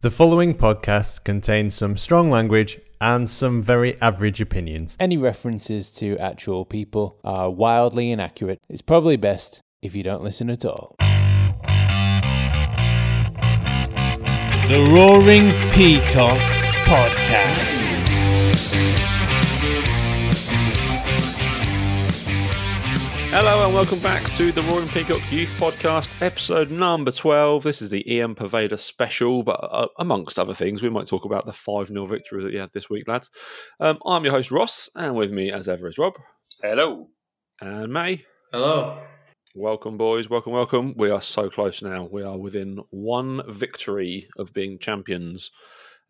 The following podcast contains some strong language and some very average opinions. Any references to actual people are wildly inaccurate. It's probably best if you don't listen at all. The Roaring Peacock Podcast. Hello and welcome back to the Roaring Peacock Youth Podcast, episode number 12. This is the Ian Poveda special, but uh, amongst other things, we might talk about the 5 0 victory that you had this week, lads. Um, I'm your host, Ross, and with me, as ever, is Rob. Hello. And May. Hello. Welcome, boys. Welcome, welcome. We are so close now. We are within one victory of being champions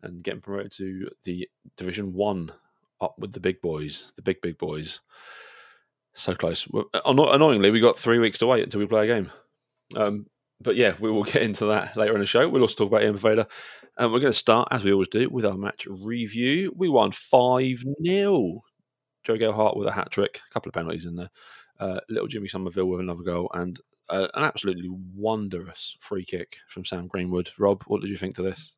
and getting promoted to the Division 1 up with the big boys, the big, big boys. So close. Annoyingly, we got three weeks to wait until we play a game. Um, but yeah, we will get into that later in the show. We'll also talk about Ian Poveda. And we're going to start, as we always do, with our match review. We won 5 0. Joe Gelhardt with a hat trick, a couple of penalties in there. Uh, little Jimmy Somerville with another goal, and uh, an absolutely wondrous free kick from Sam Greenwood. Rob, what did you think to this?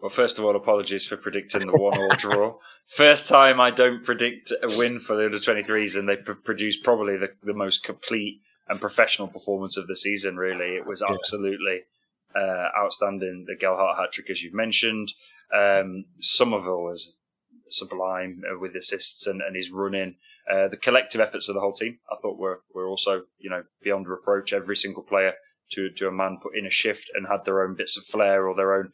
Well, first of all, apologies for predicting the one-all draw. First time I don't predict a win for the under 23s, and they pr- produce probably the, the most complete and professional performance of the season. Really, it was absolutely uh, outstanding. The Gelhardt hat trick, as you've mentioned, um, Summerville was sublime uh, with assists and, and his running. Uh, the collective efforts of the whole team, I thought, were were also you know beyond reproach. Every single player to to a man put in a shift and had their own bits of flair or their own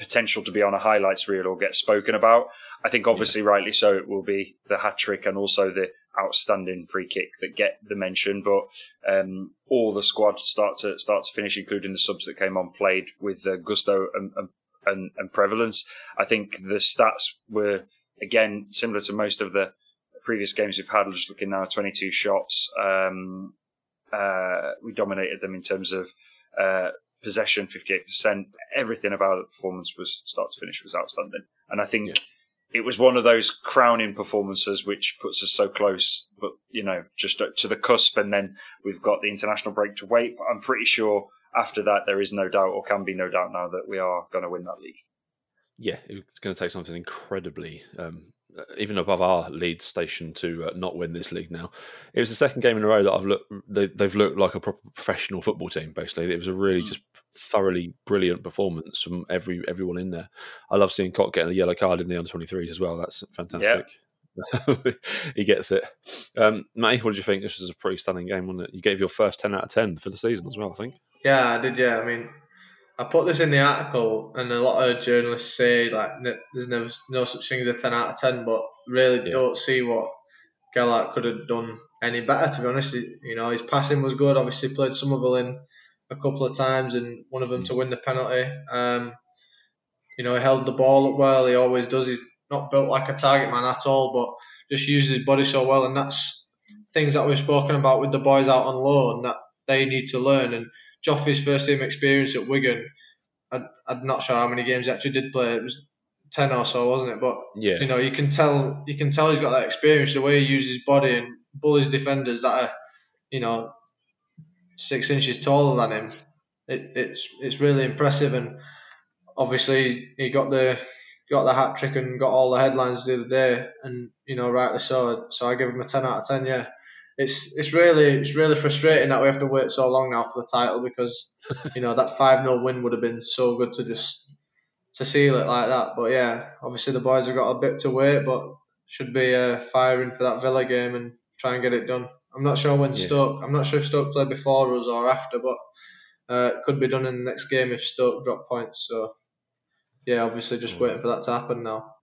potential to be on a highlights reel or get spoken about. I think obviously yeah. rightly so it will be the hat trick and also the outstanding free kick that get the mention. But um, all the squad start to start to finish, including the subs that came on, played with uh, gusto and, and, and prevalence. I think the stats were again similar to most of the previous games we've had. Just looking now, twenty two shots. Um, uh, we dominated them in terms of uh, possession, 58%. Everything about the performance was start to finish was outstanding. And I think yeah. it was one of those crowning performances which puts us so close, but, you know, just to the cusp. And then we've got the international break to wait. But I'm pretty sure after that, there is no doubt or can be no doubt now that we are going to win that league. Yeah, it's going to take something incredibly um, even above our lead station to uh, not win this league now. It was the second game in a row that I've looked. They, have looked like a proper professional football team. Basically, it was a really mm. just thoroughly brilliant performance from every everyone in there. I love seeing Koch getting a yellow card in the under twenty thhree as well. That's fantastic. he gets it. Um, Matty, what did you think? This was a pretty stunning game, wasn't it? You gave your first ten out of ten for the season as well. I think. Yeah, I did. Yeah, I mean, I put this in the article, and a lot of journalists say like there's never no such thing as a ten out of ten, but really yeah. don't see what Gelhardt could have done any better. To be honest, you know his passing was good. Obviously, played Summerville in a couple of times, and one of them to win the penalty. Um, you know, he held the ball up well. He always does. He's not built like a target man at all, but just uses his body so well, and that's things that we've spoken about with the boys out on loan that they need to learn and Joffy's first team experience at Wigan, I, I'm not sure how many games he actually did play. It was ten or so, wasn't it? But yeah, you know, you can tell you can tell he's got that experience. The way he uses his body and bullies defenders that are, you know, six inches taller than him. It, it's it's really impressive, and obviously he got the got the hat trick and got all the headlines the other day, and you know, rightly so. So I give him a ten out of ten. Yeah it's it's really it's really frustrating that we have to wait so long now for the title because you know that five 0 win would have been so good to just to seal it like that. But yeah, obviously the boys have got a bit to wait, but should be uh, firing for that Villa game and try and get it done. I'm not sure when yeah. Stoke. I'm not sure if Stoke play before us or after, but uh, it could be done in the next game if Stoke drop points. So yeah, obviously just mm. waiting for that to happen now.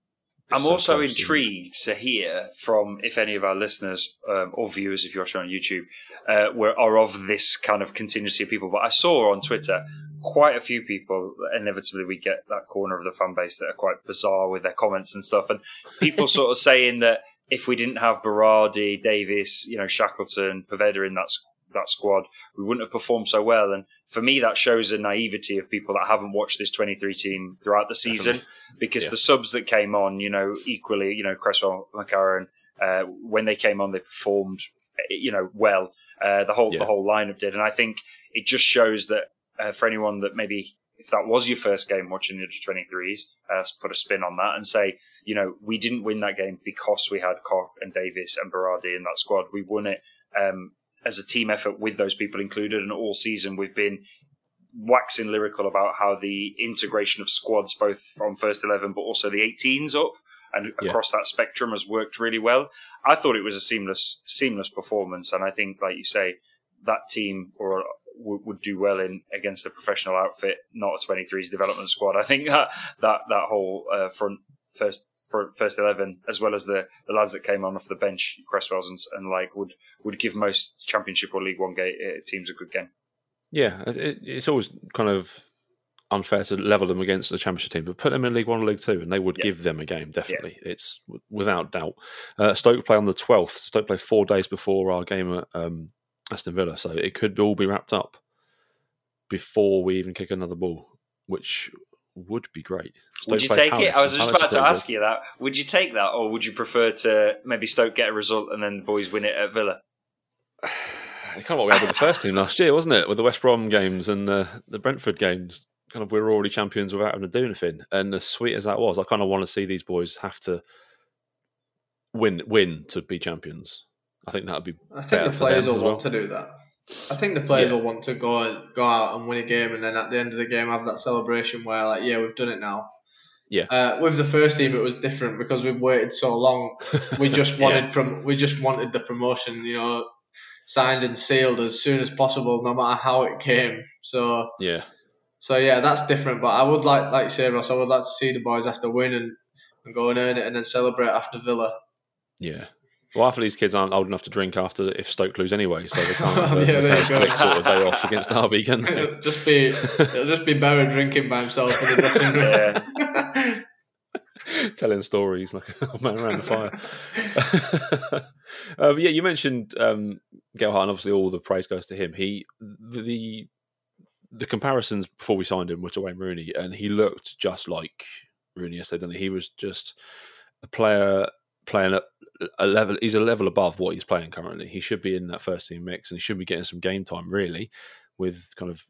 I'm so also intrigued to hear from if any of our listeners um, or viewers, if you're watching on YouTube, uh, were, are of this kind of contingency of people. But I saw on Twitter quite a few people. Inevitably, we get that corner of the fan base that are quite bizarre with their comments and stuff, and people sort of saying that if we didn't have Berardi, Davis, you know, Shackleton, Poveda in that that squad, we wouldn't have performed so well. And for me, that shows a naivety of people that haven't watched this 23 team throughout the season Definitely. because yeah. the subs that came on, you know, equally, you know, Cresswell, McCarron, uh, when they came on, they performed, you know, well. Uh, the whole yeah. the whole lineup did, and I think it just shows that uh, for anyone that maybe if that was your first game watching the under 23s, uh, put a spin on that and say, you know, we didn't win that game because we had Koch and Davis and Berardi in that squad. We won it um, as a team effort with those people included. And all season we've been waxing lyrical about how the integration of squads, both from first 11 but also the 18s up and Yeah. across that spectrum, has worked really well. I thought it was a seamless, seamless performance. And I think, like you say, that team or would, would do well in against a professional outfit, not a 23s development squad. I think that that that whole uh, front first for first eleven, as well as the, the lads that came on off the bench, Cresswell's and, and like would would give most Championship or League One ga- uh, teams a good game. Yeah, it, it's always kind of unfair to level them against the championship team, but put them in League One or League Two, and they would Yeah. give them a game. Definitely, it's w- without doubt. Uh, Stoke play on the twelfth. Stoke play four days before our game at um, Aston Villa, so it could all be wrapped up before we even kick another ball, which would be great. would you play take it? I was just Palace about to pretty ask you that. Would you take that, or would you prefer to maybe Stoke get a result and then the boys win it at Villa? good. It's kind of what we had with the first team last year, wasn't it? With the West Brom games and uh, the Brentford games, kind of we are already champions without having to do anything. And as sweet as that was, I kind of want to see these boys have to win win to be champions. I think that would be I think the players them will well. want to do that. I think the players Yeah. will want to go go out and win a game, and then at the end of the game have that celebration where, like, yeah, we've done it now. Yeah. Uh, with the first team, it was different because we've waited so long. We just Yeah. wanted prom- we just wanted the promotion, you know, signed and sealed as soon as possible, no matter how it came. So, Yeah, so yeah, that's different. But I would like, like you say, Ross, I would like to see the boys after win and, and go and earn it, and then celebrate after Villa. yeah. Well, half of these kids aren't old enough to drink after if Stoke lose anyway, so they can't have a Yeah, there you Matthias go. Glick sort of day off against Derby, can they? it'll just be it'll just be Barry drinking by himself in the dressing room. telling stories like a old man around the fire. uh, but yeah, you mentioned um, Gelhardt, and obviously all the praise goes to him. He the, the the comparisons before we signed him were to Wayne Rooney, and he looked just like Rooney yesterday. Didn't he? he was just a player playing at a level. He's a level above what he's playing currently. He should be in that first team mix, and he should be getting some game time really, with kind of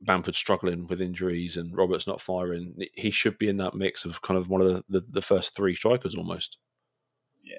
Bamford struggling with injuries and Roberts not firing, he should be in that mix of kind of one of the, the, the first three strikers almost. Yeah,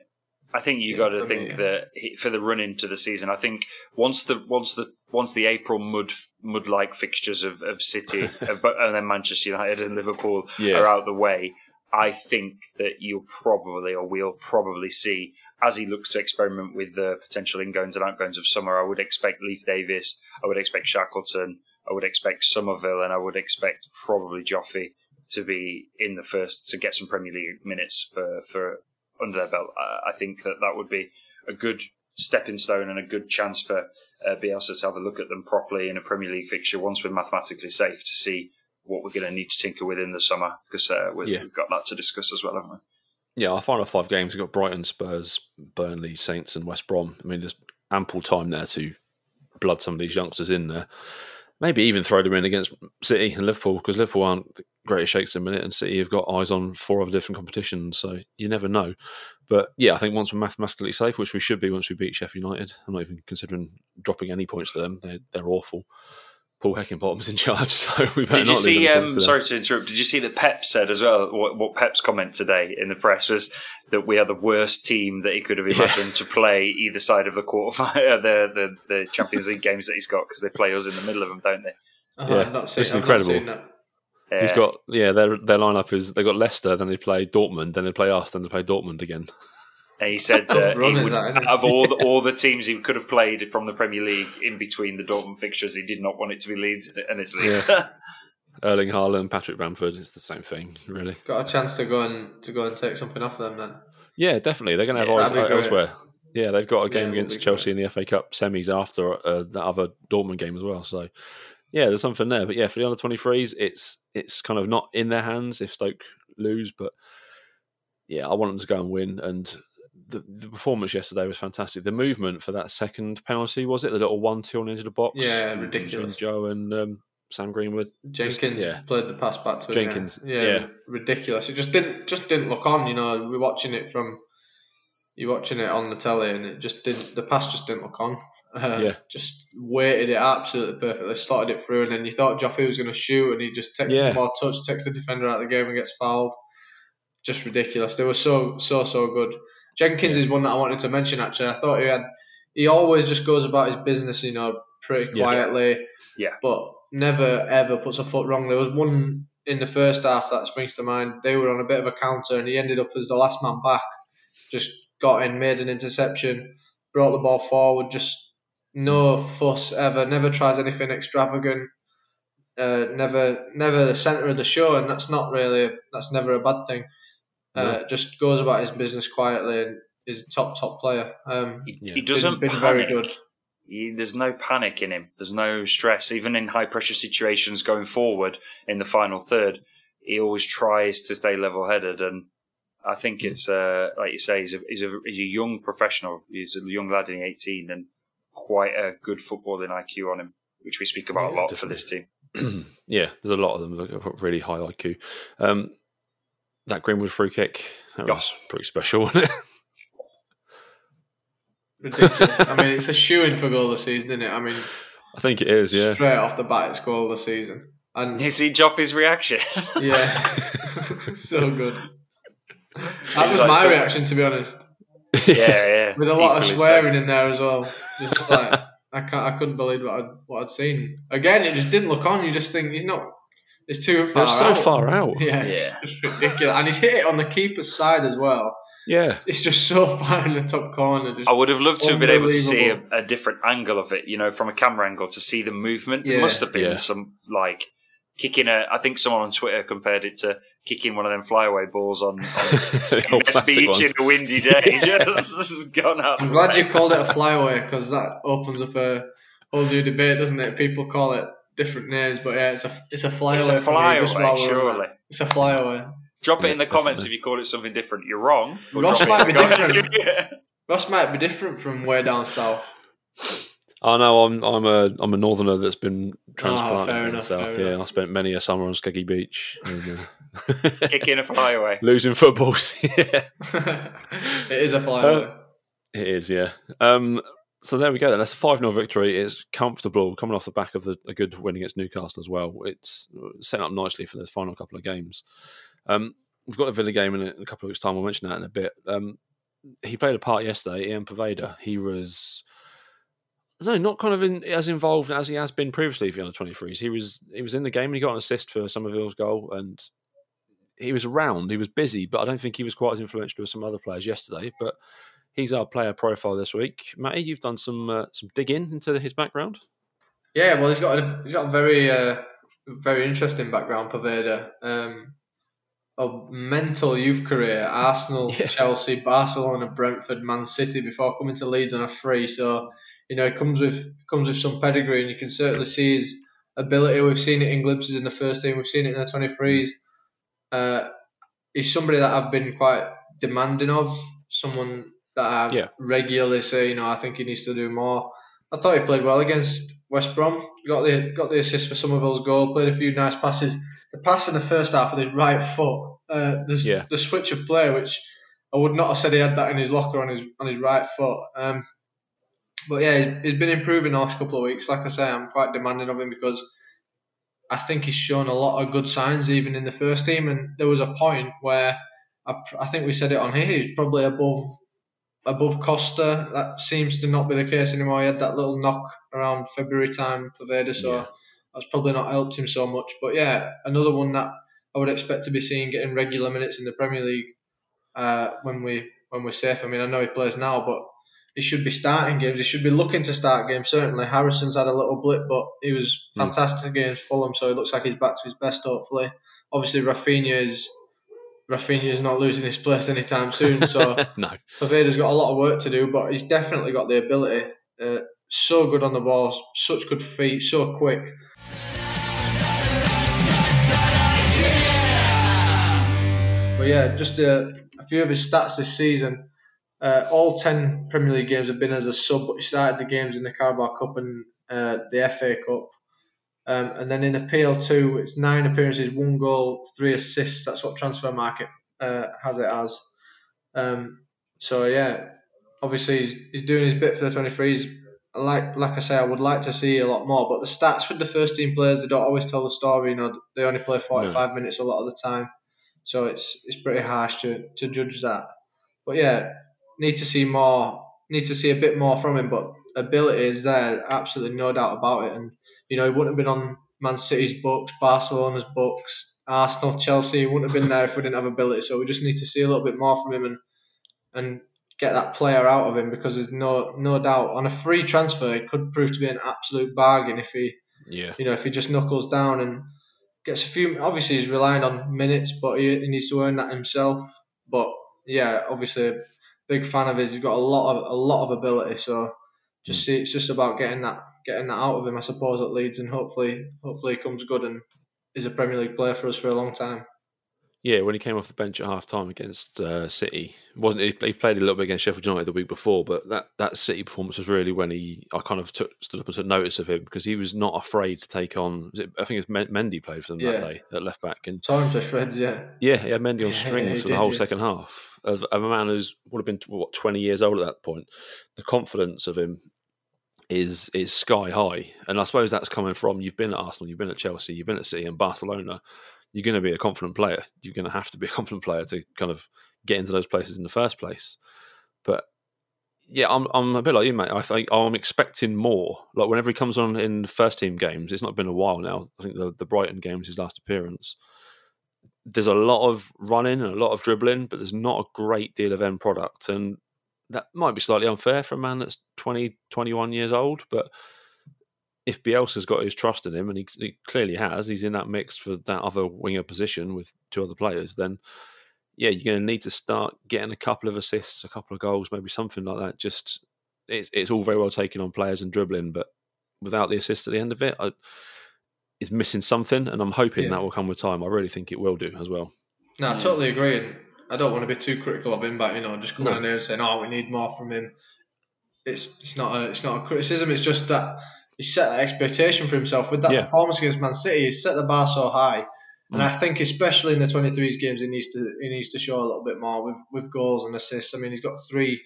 I think you Yeah, got to for think me, that he, for the run into the season, I think once the once the once the April mud mud like fixtures of, of City of, and then Manchester United and Liverpool Yeah. are out the way, I think that you'll probably or we'll probably see as he looks to experiment with the potential ingoings and outgoings of summer. I would expect Leif Davis, I would expect Shackleton, I would expect Summerville, and I would expect probably Joffy to be in the first to get some Premier League minutes for for under their belt. I, think that that would be a good stepping stone and a good chance for uh, Bielsa to have a look at them properly in a Premier League fixture once we're mathematically safe to see what we're going to need to tinker with in the summer because uh, we, Yeah. we've got that to discuss as well, haven't we? Yeah, our final five games, we've got Brighton, Spurs, Burnley, Saints, and West Brom. I mean, there's ample time there to blood some of these youngsters in there. Maybe even throw them in against City and Liverpool because Liverpool aren't the greatest shakes in a minute, and City have got eyes on four other different competitions, so you never know. But yeah, I think once we're mathematically safe, which we should be once we beat Sheffield United, I'm not even considering dropping any points to them. They're, they're awful. Paul Heckingbottom's in charge, so we better Did you not lose any see? Um, to them. sorry to interrupt. Did you see that Pep said as well? What, what Pep's comment today in the press was that we are the worst team that he could have Yeah. imagined to play either side of the quarter the the, the Champions League games that he's got because they play us in the middle of them, don't they? Oh, Yeah, I've not seen, which is I've incredible. seen that. Yeah. He's got yeah. Their their lineup is they got Leicester, then they play Dortmund, then they play us, then they play Dortmund again. And he said Tough that he would, that, isn't it? out of all the, all the teams he could have played from the Premier League in between the Dortmund fixtures, he did not want it to be Leeds, and it's Leeds. Erling Haaland, Patrick Bamford, it's the same thing, really. Got a chance to go and to go and take something off them then. Yeah, definitely. They're going to have Yeah, eyes that'd be great. elsewhere. Yeah, they've got a game Yeah, against be Chelsea in the FA Cup semis after uh, that other Dortmund game as well. So, yeah, there's something there. But yeah, for the under 23s, it's it's kind of not in their hands if Stoke lose. But yeah, I want them to go and win. And the, the performance yesterday was fantastic. The movement for that second penalty was it the little one-two on the edge of the box? Yeah, ridiculous. Joe and um, Sam Greenwood. Jenkins yeah. played the pass back to him, Jenkins, Yeah. yeah. ridiculous. It just didn't just didn't look on. You know, we're watching it from you're watching it on the telly, and it just didn't. The pass just didn't look on. Uh, Yeah. Just weighted it absolutely perfectly, slotted it through, and then you thought Joffy was going to shoot, and he just takes Yeah. touch, takes the defender out of the game, and gets fouled. Just ridiculous. They were so so so good. Jenkins is one that I wanted to mention. Actually, I thought he had. He always just goes about his business, you know, pretty Yeah. quietly. Yeah. But never ever puts a foot wrong. There was one in the first half that springs to mind. They were on a bit of a counter, and he ended up as the last man back. Just got in, made an interception, brought the ball forward. Just no fuss ever. Never tries anything extravagant. Uh, never, never the center of the show, and that's not really. That's never a bad thing. Uh, Just goes about his business quietly, and is a top top player. Um, He, Yeah. he doesn't been very panic. good. He, there's no panic in him. There's no stress, even in high pressure situations going forward in the final third. He always tries to stay level headed, and I think Hmm. it's uh, like you say, he's a, he's a he's a young professional. He's a young lad in 18, and quite a good footballing IQ on him, which we speak about Yeah, a lot for this team. yeah, there's a lot of them that have got really high IQ. Um, that Greenwood free kick, that was pretty special, wasn't it? Ridiculous. I mean, it's a shoe in for goal of the season, isn't it? I mean, I think it is, yeah. straight off the bat, it's goal of the season. And You see Joffy's reaction. yeah, so good. That was Like my some- reaction, to be honest, yeah, yeah. with a lot of Equally so. swearing in there as well. Just like I can't, I couldn't believe what I'd, what I'd seen. Again, it just didn't look on. You just think he's not. It's too far. It was so out. far out. Yeah, Yeah. it's just ridiculous. And he's hit it on the keeper's side as well. Yeah. It's just so far in the top corner. Just I would have loved to have been able to see a, a different angle of it, you know, from a camera angle to see the movement. There Yeah. must have been Yeah. some like kicking a. I think someone on Twitter compared it to kicking one of them flyaway balls on, on The old West plastic Beach ones. in a windy day. Just has gone up. I'm glad you called it a flyaway because that opens up a whole new debate, doesn't it? People call it different names, but yeah, it's a it's a flyaway. It's a for me, flyaway, just while we're on surely. It's a flyaway. Drop it Yeah, in the comments definitely. if you call it something different. You're wrong. but Ross might be different. Yeah. Ross might be different from way down south. I know I'm I'm a I'm a northerner that's been transplanted Ah, fair down enough, south. Yeah, enough. I spent many a summer on Skeggy Beach, and, uh, Kicking a flyaway. losing footballs. yeah, it is a flyaway. it is. Yeah. Um. So there we go. Then that's a five 0 victory. It's comfortable coming off the back of the, a good win against Newcastle as well. It's set up nicely for the final couple of games. Um, we've got a Villa game in a, in a couple of weeks' time. We'll mention that in a bit. Um, he played a part yesterday. Ian Poveda. He was no, not kind of in, as involved as he has been previously for the under twenty threes. He was he was in the game and he got an assist for Summerville's goal, and he was around. He was busy, but I don't think he was quite as influential as some other players yesterday. But he's our player profile this week. Matty, you've done some uh, some digging into his background. Yeah, well, he's got a, he's got a very uh, very interesting background, Poveda. Um, a mental youth career: Arsenal, Yeah. Chelsea, Barcelona, Brentford, Man City, before coming to Leeds on a free. So, you know, it comes with comes with some pedigree, and you can certainly see his ability. We've seen it in glimpses in the first team. We've seen it in the twenty threes. Uh, he's somebody that I've been quite demanding of. Someone that I Yeah. regularly say, you know, I think he needs to do more. I thought he played well against West Brom. Got the got the assist for Summerville's goal. Played a few nice passes. The pass in the first half with his right foot. Uh, the, Yeah. the switch of play, which I would not have said he had that in his locker on his on his right foot. Um, but yeah, he's, he's been improving the last couple of weeks. Like I say, I'm quite demanding of him because I think he's shown a lot of good signs even in the first team. And there was a point where I, I think we said it on here. He's probably above above Costa. That seems to not be the case anymore. He had that little knock around February time, Poveda, so Yeah. that's probably not helped him so much. But yeah, another one that I would expect to be seeing getting regular minutes in the Premier League uh, when we when we're safe. I mean, I know he plays now, but he should be starting games. He should be looking to start games. Certainly, Harrison's had a little blip, but he was Hmm. fantastic against Fulham, so it looks like he's back to his best. Hopefully, obviously Raphinha is Raphinha is not losing his place anytime soon. So no, Poveda's got a lot of work to do, but he's definitely got the ability. Uh, so good on the ball, such good feet, so quick. But yeah, just a, a few of his stats this season. Uh, all 10 Premier League games have been as a sub, but he started the games in the Carabao Cup and uh, the FA Cup. Um, and then in the PL2, it's nine appearances, one goal, three assists. That's what Transfermarkt uh, has it as. Um, so yeah, obviously he's, he's doing his bit for the 23s. like like I say, I would like to see a lot more. But the stats with the first team players, they don't always tell the story. You know, they only play 45 no. minutes a lot of the time, so it's it's pretty harsh to to judge that. But yeah, need to see more. Need to see a bit more from him. But ability is there, absolutely no doubt about it. And you know, he wouldn't have been on Man City's books, Barcelona's books, Arsenal, Chelsea. He wouldn't have been there if we didn't have ability. So we just need to see a little bit more from him and and get that player out of him because there's no no doubt on a free transfer it could prove to be an absolute bargain if he yeah you know if he just knuckles down and gets a few obviously he's relying on minutes but he, he needs to earn that himself but yeah obviously big fan of his he's got a lot of a lot of ability so just mm. see it's just about getting that getting that out of him I suppose at Leeds and hopefully hopefully he comes good and is a Premier League player for us for a long time yeah, when he came off the bench at half time against uh, City, wasn't he, he played a little bit against Sheffield United the week before, but that, that City performance was really when he I kind of took, stood up and took notice of him because he was not afraid to take on. It, I think it's Mendy played for them yeah. that day at left back and time to shreds, yeah. Yeah, he had Mendy on strings yeah, for the whole yeah. second half of, of a man who's would have been what twenty years old at that point. The confidence of him is is sky high, and I suppose that's coming from you've been at Arsenal, you've been at Chelsea, you've been at City and Barcelona you're going to be a confident player. You're going to have to be a confident player to kind of get into those places in the first place. But yeah, I'm I'm a bit like you, mate. I think I'm expecting more. Like whenever he comes on in first team games, it's not been a while now. I think the the Brighton game was his last appearance. There's a lot of running and a lot of dribbling, but there's not a great deal of end product, and that might be slightly unfair for a man that's 20, 21 years old. But if Bielsa's got his trust in him, and he, he, clearly has, he's in that mix for that other winger position with two other players, then yeah, you're going to need to start getting a couple of assists, a couple of goals, maybe something like that. Just it's it's all very well taken on players and dribbling, but without the assist at the end of it, I, it's missing something, and I'm hoping yeah. that will come with time. I really think it will do as well. No, I totally agree, and I don't want to be too critical of him, but you know, just coming no. in there and saying, "Oh, we need more from him." It's it's not a it's not a criticism. It's just that he set that expectation for himself with that yeah. performance against Man City. He set the bar so high, and mm. I think especially in the 23s games, he needs to he needs to show a little bit more with, with goals and assists. I mean, he's got three,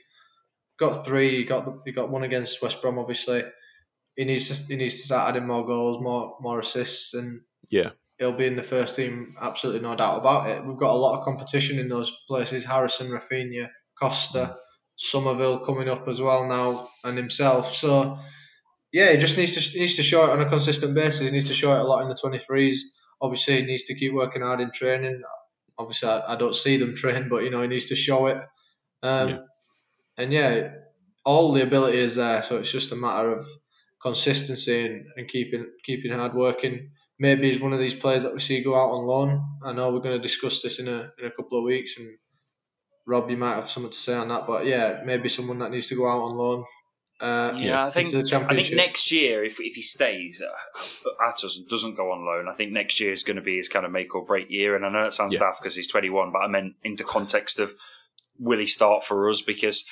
got three. He got he got one against West Brom, obviously. He needs to he needs to start adding more goals, more more assists, and yeah, he'll be in the first team. Absolutely no doubt about it. We've got a lot of competition in those places. Harrison, Raphinha, Costa, Summerville coming up as well now, and himself. So yeah, he just needs to he needs to show it on a consistent basis. He needs to show it a lot in the 23s. Obviously, he needs to keep working hard in training. Obviously, I, I don't see them train, but you know he needs to show it. Um, yeah. And yeah, all the ability is there, so it's just a matter of consistency and, and keeping keeping hard working. Maybe he's one of these players that we see go out on loan. I know we're going to discuss this in a in a couple of weeks, and Rob, you might have something to say on that. But yeah, maybe someone that needs to go out on loan uh, yeah, I think I think next year, if if he stays, at us and doesn't go on loan. I think next year is going to be his kind of make or break year. And I know it sounds yeah. daft because he's 21, but I meant into context of will he start for us? Because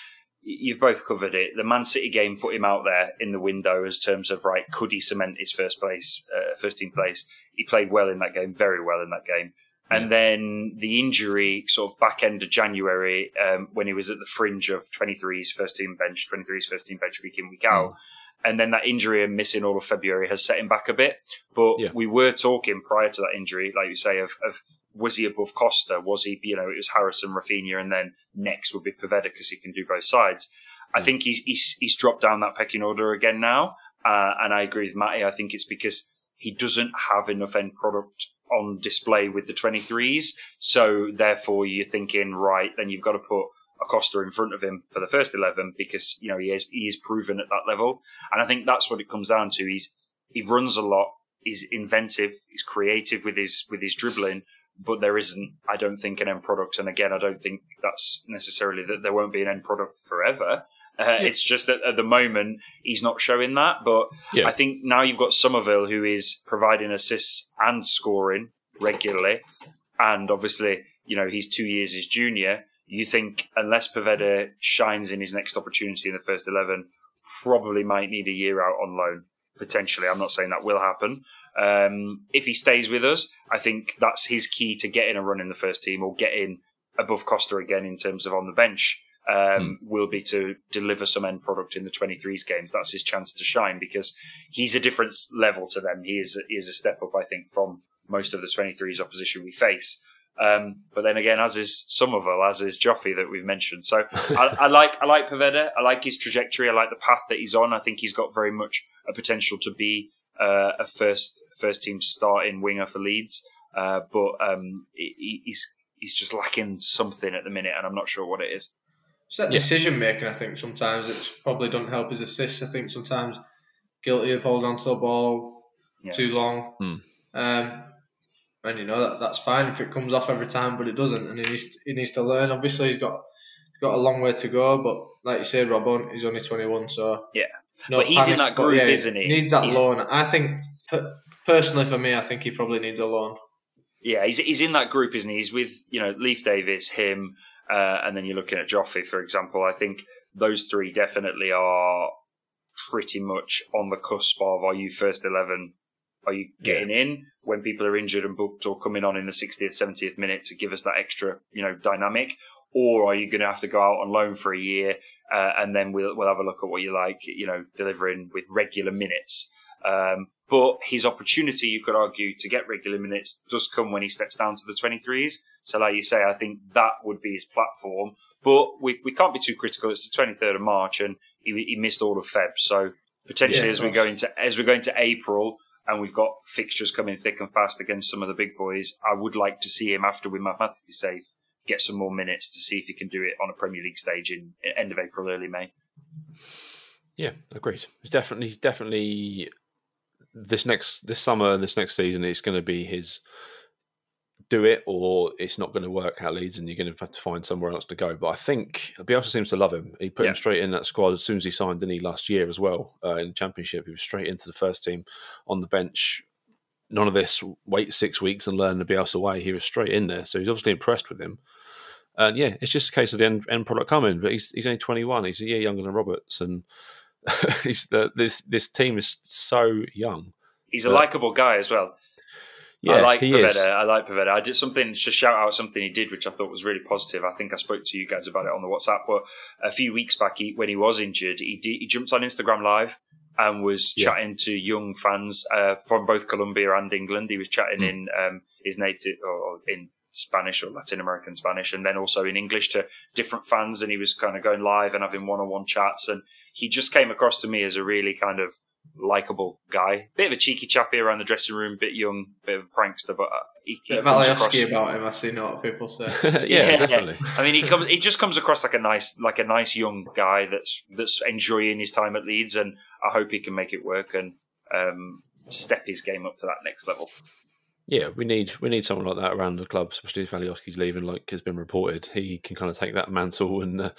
you've both covered it. The Man City game put him out there in the window as terms of right. Could he cement his first place, uh, first team place? He played well in that game, very well in that game. And then the injury, sort of back end of January, um, when he was at the fringe of 23's first team bench, 23's first team bench week in, week out. Mm. And then that injury and missing all of February has set him back a bit. But yeah. we were talking prior to that injury, like you say, of, of was he above Costa? Was he, you know, it was Harrison, Raphinha, and then next would be Poveda because he can do both sides. I think he's, he's, he's dropped down that pecking order again now. Uh, and I agree with Matty. I think it's because he doesn't have enough end product on display with the 23s. So therefore, you're thinking, right, then you've got to put Acosta in front of him for the first 11 because, you know, he is, he is proven at that level. And I think that's what it comes down to. He's, he runs a lot. He's inventive. He's creative with his, with his dribbling, but there isn't, I don't think, an end product. And again, I don't think that's necessarily that there won't be an end product forever. Uh, yeah. It's just that at the moment he's not showing that. But yeah. I think now you've got Summerville who is providing assists and scoring regularly, and obviously you know he's two years his junior. You think unless Poveda shines in his next opportunity in the first eleven, probably might need a year out on loan potentially. I'm not saying that will happen. Um, if he stays with us, I think that's his key to getting a run in the first team or getting above Costa again in terms of on the bench um, will be to deliver some end product in the 23s games. That's his chance to shine because he's a different level to them. He is he is a step up, I think, from most of the 23s opposition we face. Um, but then again, as is Summerville, as is Joffy that we've mentioned. So I, I, like I like Poveda. I like his trajectory. I like the path that he's on. I think he's got very much a potential to be uh, a first first team starting winger for Leeds. Uh, but um, he, he's he's just lacking something at the minute, and I'm not sure what it is. It's that decision making. I think sometimes it's probably doesn't help his assists. I think sometimes guilty of holding on to the ball yeah. too long. Hmm. Um, and you know that that's fine if it comes off every time, but it doesn't, and he needs to, he needs to learn. Obviously, he's got he's got a long way to go, but like you said, Rob, he's only 21, so yeah. No but he's panic, in that group, yeah, isn't he? Needs that he's... loan. I think personally, for me, I think he probably needs a loan. Yeah, he's he's in that group, isn't he? He's with you know Leif Davis, him, uh, and then you're looking at Joffy, for example. I think those three definitely are pretty much on the cusp of are you first eleven are you getting yeah. in when people are injured and booked or coming on in the 60th, 70th minute to give us that extra, you know, dynamic? Or are you going to have to go out on loan for a year uh, and then we'll, we'll have a look at what you like, you know, delivering with regular minutes? Um, but his opportunity, you could argue, to get regular minutes does come when he steps down to the 23s. So, like you say, I think that would be his platform. But we, we can't be too critical. It's the 23rd of March and he, he missed all of Feb. So, potentially yeah, as we go into as we go into April, and we've got fixtures coming thick and fast against some of the big boys. I would like to see him after we're mathematically safe get some more minutes to see if he can do it on a Premier League stage in end of April, early May. Yeah, agreed. It's definitely definitely this next this summer, this next season, it's going to be his do it or it's not going to work out Leeds and you're going to have to find somewhere else to go. But I think Bielsa seems to love him. He put yeah. him straight in that squad as soon as he signed, didn't he, last year as well uh, in the Championship. He was straight into the first team on the bench. None of this wait six weeks and learn the Bielsa way. He was straight in there. So he's obviously impressed with him. And yeah, it's just a case of the end, end product coming. But he's, he's only 21. He's a year younger than Roberts. And he's the, this, this team is so young. He's a likable guy as well. Yeah, I like Poveda. I like Poveda. I did something to shout out something he did, which I thought was really positive. I think I spoke to you guys about it on the WhatsApp, but a few weeks back, he, when he was injured, he, did, he jumped on Instagram Live and was yeah. chatting to young fans uh, from both Colombia and England. He was chatting mm. in um, his native or in Spanish or Latin American Spanish, and then also in English to different fans. And he was kind of going live and having one-on-one chats. And he just came across to me as a really kind of likable guy. Bit of a cheeky chappy around the dressing room, bit young, bit of a prankster, but uh, he, he comes across about him. I've seen what people say. yeah, yeah, definitely. I mean, he comes. He just comes across like a nice, like a nice young guy that's that's enjoying his time at Leeds, and I hope he can make it work and um, step his game up to that next level. Yeah, we need we need someone like that around the club, especially if Alioski's leaving, like has been reported. He can kind of take that mantle and uh,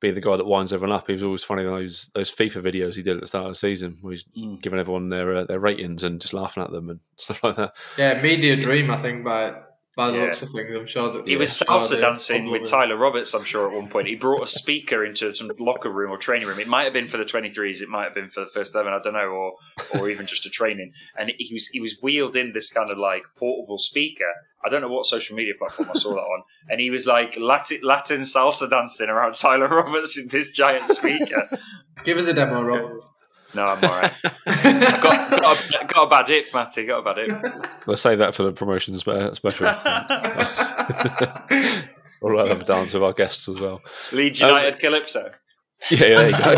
be the guy that winds everyone up. He was always funny those those FIFA videos he did at the start of the season, where he's mm. giving everyone their uh, their ratings and just laughing at them and stuff like that. Yeah, media dream, I think, by by the yeah. looks of things. I'm sure that he was salsa dancing with Tyler Roberts. I'm sure at one point he brought a speaker into some locker room or training room. It might have been for the 23s. It might have been for the first eleven. I don't know, or or even just a training. And he was he was wheeled in this kind of like portable speaker. I don't know what social media platform I saw that on, and he was like Latin, Latin salsa dancing around Tyler Roberts with this giant speaker. Give us a demo, Rob. No, I'm all right. got, got, a, got a bad hip, Matty. Got a bad hip. We'll save that for the promotion special. we'll have a dance with our guests as well. Leeds United um, Calypso. Yeah, there you go.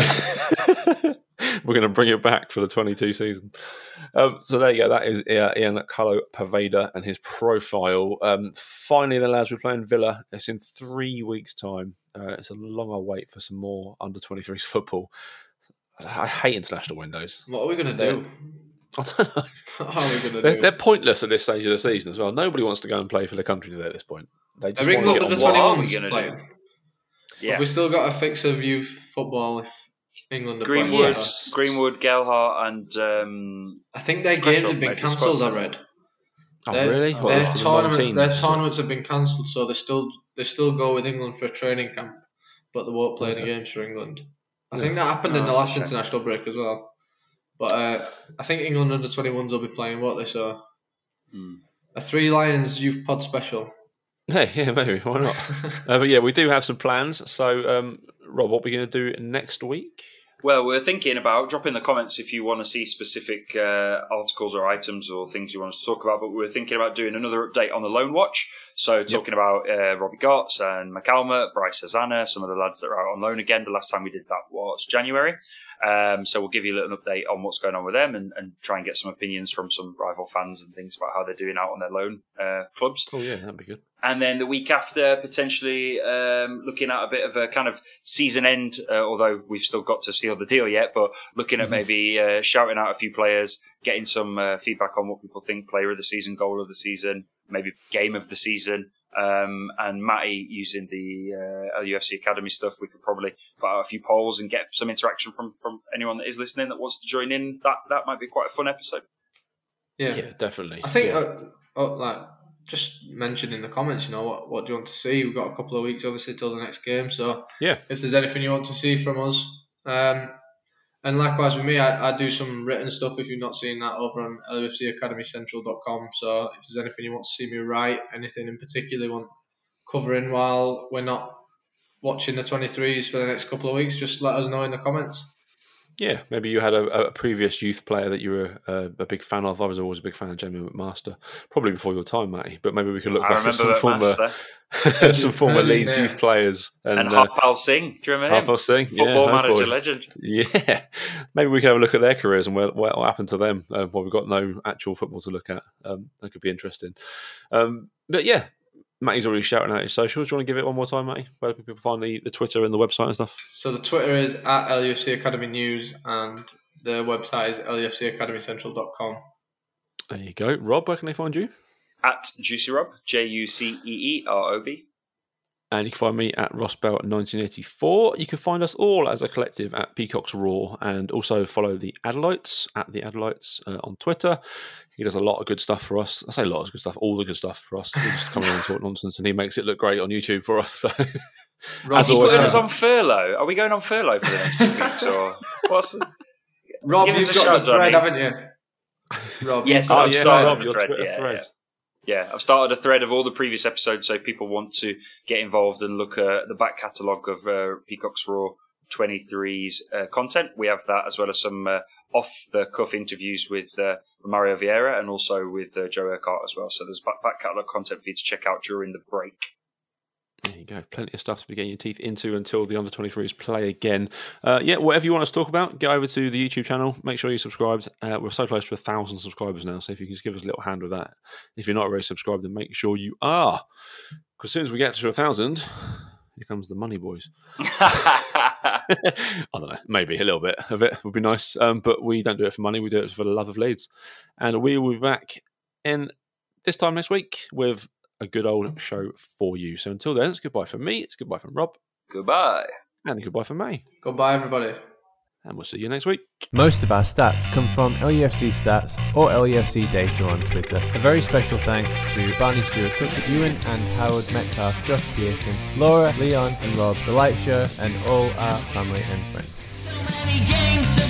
We're going to bring it back for the 22 season. Um, so there you go. That is Ian Carlo Poveda and his profile. Um, finally, the lads, we're playing Villa. It's in three weeks' time. Uh, it's a longer wait for some more under 23s football. I hate international windows. What are we going to do? I don't know. What are we going to they're, do? They're pointless at this stage of the season as well. Nobody wants to go and play for the country today at this point. They just want to get on. What are we going to do? Yeah. Have we still got a fix of youth football if England are Greenwood, Greenwood, Gelhardt, and um, I think their games have been cancelled. I read. Oh their, really? Well, their, tournament, their tournaments have been cancelled, so they still they still go with England for a training camp, but they won't play okay. the games for England. I think that happened in the last international break as well. But uh, I think England under 21s will be playing, what they saw. Mm. A Three Lions Youth Pod special. Hey, yeah, maybe why not? uh, but yeah, we do have some plans. So, um, Rob, what are we going to do next week? Well, we're thinking about drop in the comments if you want to see specific uh, articles or items or things you want us to talk about. But we're thinking about doing another update on the Loan Watch. So talking yep. about uh, Robbie Gotts and McAlmer, Bryce Hosannah, some of the lads that are out on loan again. The last time we did that was January. Um, so we'll give you a little update on what's going on with them and, and, try and get some opinions from some rival fans and things about how they're doing out on their loan uh, clubs. Oh yeah, that'd be good. And then the week after, potentially um, looking at a bit of a kind of season end, uh, although we've still got to seal the deal yet, but looking at mm-hmm. maybe uh, shouting out a few players, getting some uh, feedback on what people think player of the season, goal of the season, maybe game of the season. Um, and Matty using the uh, LUFC Academy stuff, we could probably put out a few polls and get some interaction from from anyone that is listening that wants to join in. That that might be quite a fun episode. Yeah, yeah definitely. I think yeah. uh, oh, like just mention in the comments, you know, what what do you want to see? We've got a couple of weeks obviously till the next game, so yeah, if there's anything you want to see from us, um, and likewise with me, I, I do some written stuff if you've not seen that over on lfcacademycentral.com. So if there's anything you want to see me write, anything in particular you want covering while we're not watching the 23s for the next couple of weeks, just let us know in the comments. Yeah, maybe you had a, a previous youth player that you were a, a, big fan of. I was always a big fan of Jamie McMaster, probably before your time, Matty. But maybe we could look I back at some former some former Leeds youth players and, and Harpal uh, Singh. Do you remember Harpal him? Singh, football yeah, manager legend. Yeah, maybe we could have a look at their careers and what, what happened to them. Uh, well, we've got no actual football to look at. Um, that could be interesting. Um, but yeah, Matty's already shouting out his socials. Do you want to give it one more time, Matty? Where do people find the, the Twitter and the website and stuff? So the Twitter is at LUFC Academy News and the website is lufcacademycentral.com. There you go. Rob, where can they find you? At Jucee Rob, J U C E E R O B. And you can find me at Rossbell 1984. You can find us all as a collective at Peacock's Raw and also follow the Adelites at the Adelites uh, on Twitter. He does a lot of good stuff for us. I say a lot of good stuff, all the good stuff for us. We just come around and talk nonsense, and he makes it look great on YouTube for us. So, Rob, as always, putting us on furlough. Are we going on furlough for the next two weeks, or what's? Rob, Give you've got the thread, haven't you? Rob, yes, oh, I've yeah, started Rob, the thread. Yeah, thread. Yeah. yeah, I've started a thread of all the previous episodes, so if people want to get involved and look at the back catalogue of uh, Peacock's Raw 23's uh, content. We have that as well as some uh, off the cuff interviews with uh, Mario Vieira and also with uh, Joe Urquhart as well. So there's back, back catalogue content for you to check out during the break. There you go. Plenty of stuff to be getting your teeth into until the under 23s play again. Uh, yeah, whatever you want us to talk about, get over to the YouTube channel. Make sure you're subscribed. Uh, we're so close to a thousand subscribers now, so if you can just give us a little hand with that. If you're not already subscribed, then make sure you are. Because as soon as we get to a thousand, here comes the money, boys. I don't know, maybe a little bit of it would be nice. Um, but we don't do it for money, we do it for the love of Leeds. And we will be back in this time next week with a good old show for you. So until then, it's goodbye from me, it's goodbye from Rob. Goodbye. And goodbye from me. Goodbye, everybody and we'll see you next week. Most of our stats come from LUFC Stats or LUFC Data on Twitter. A very special thanks to Barney Stewart Cook, Ewan and Howard Metcalf, Josh Pearson, Laura, Leon and Rob, The Light Show, and all our family and friends. So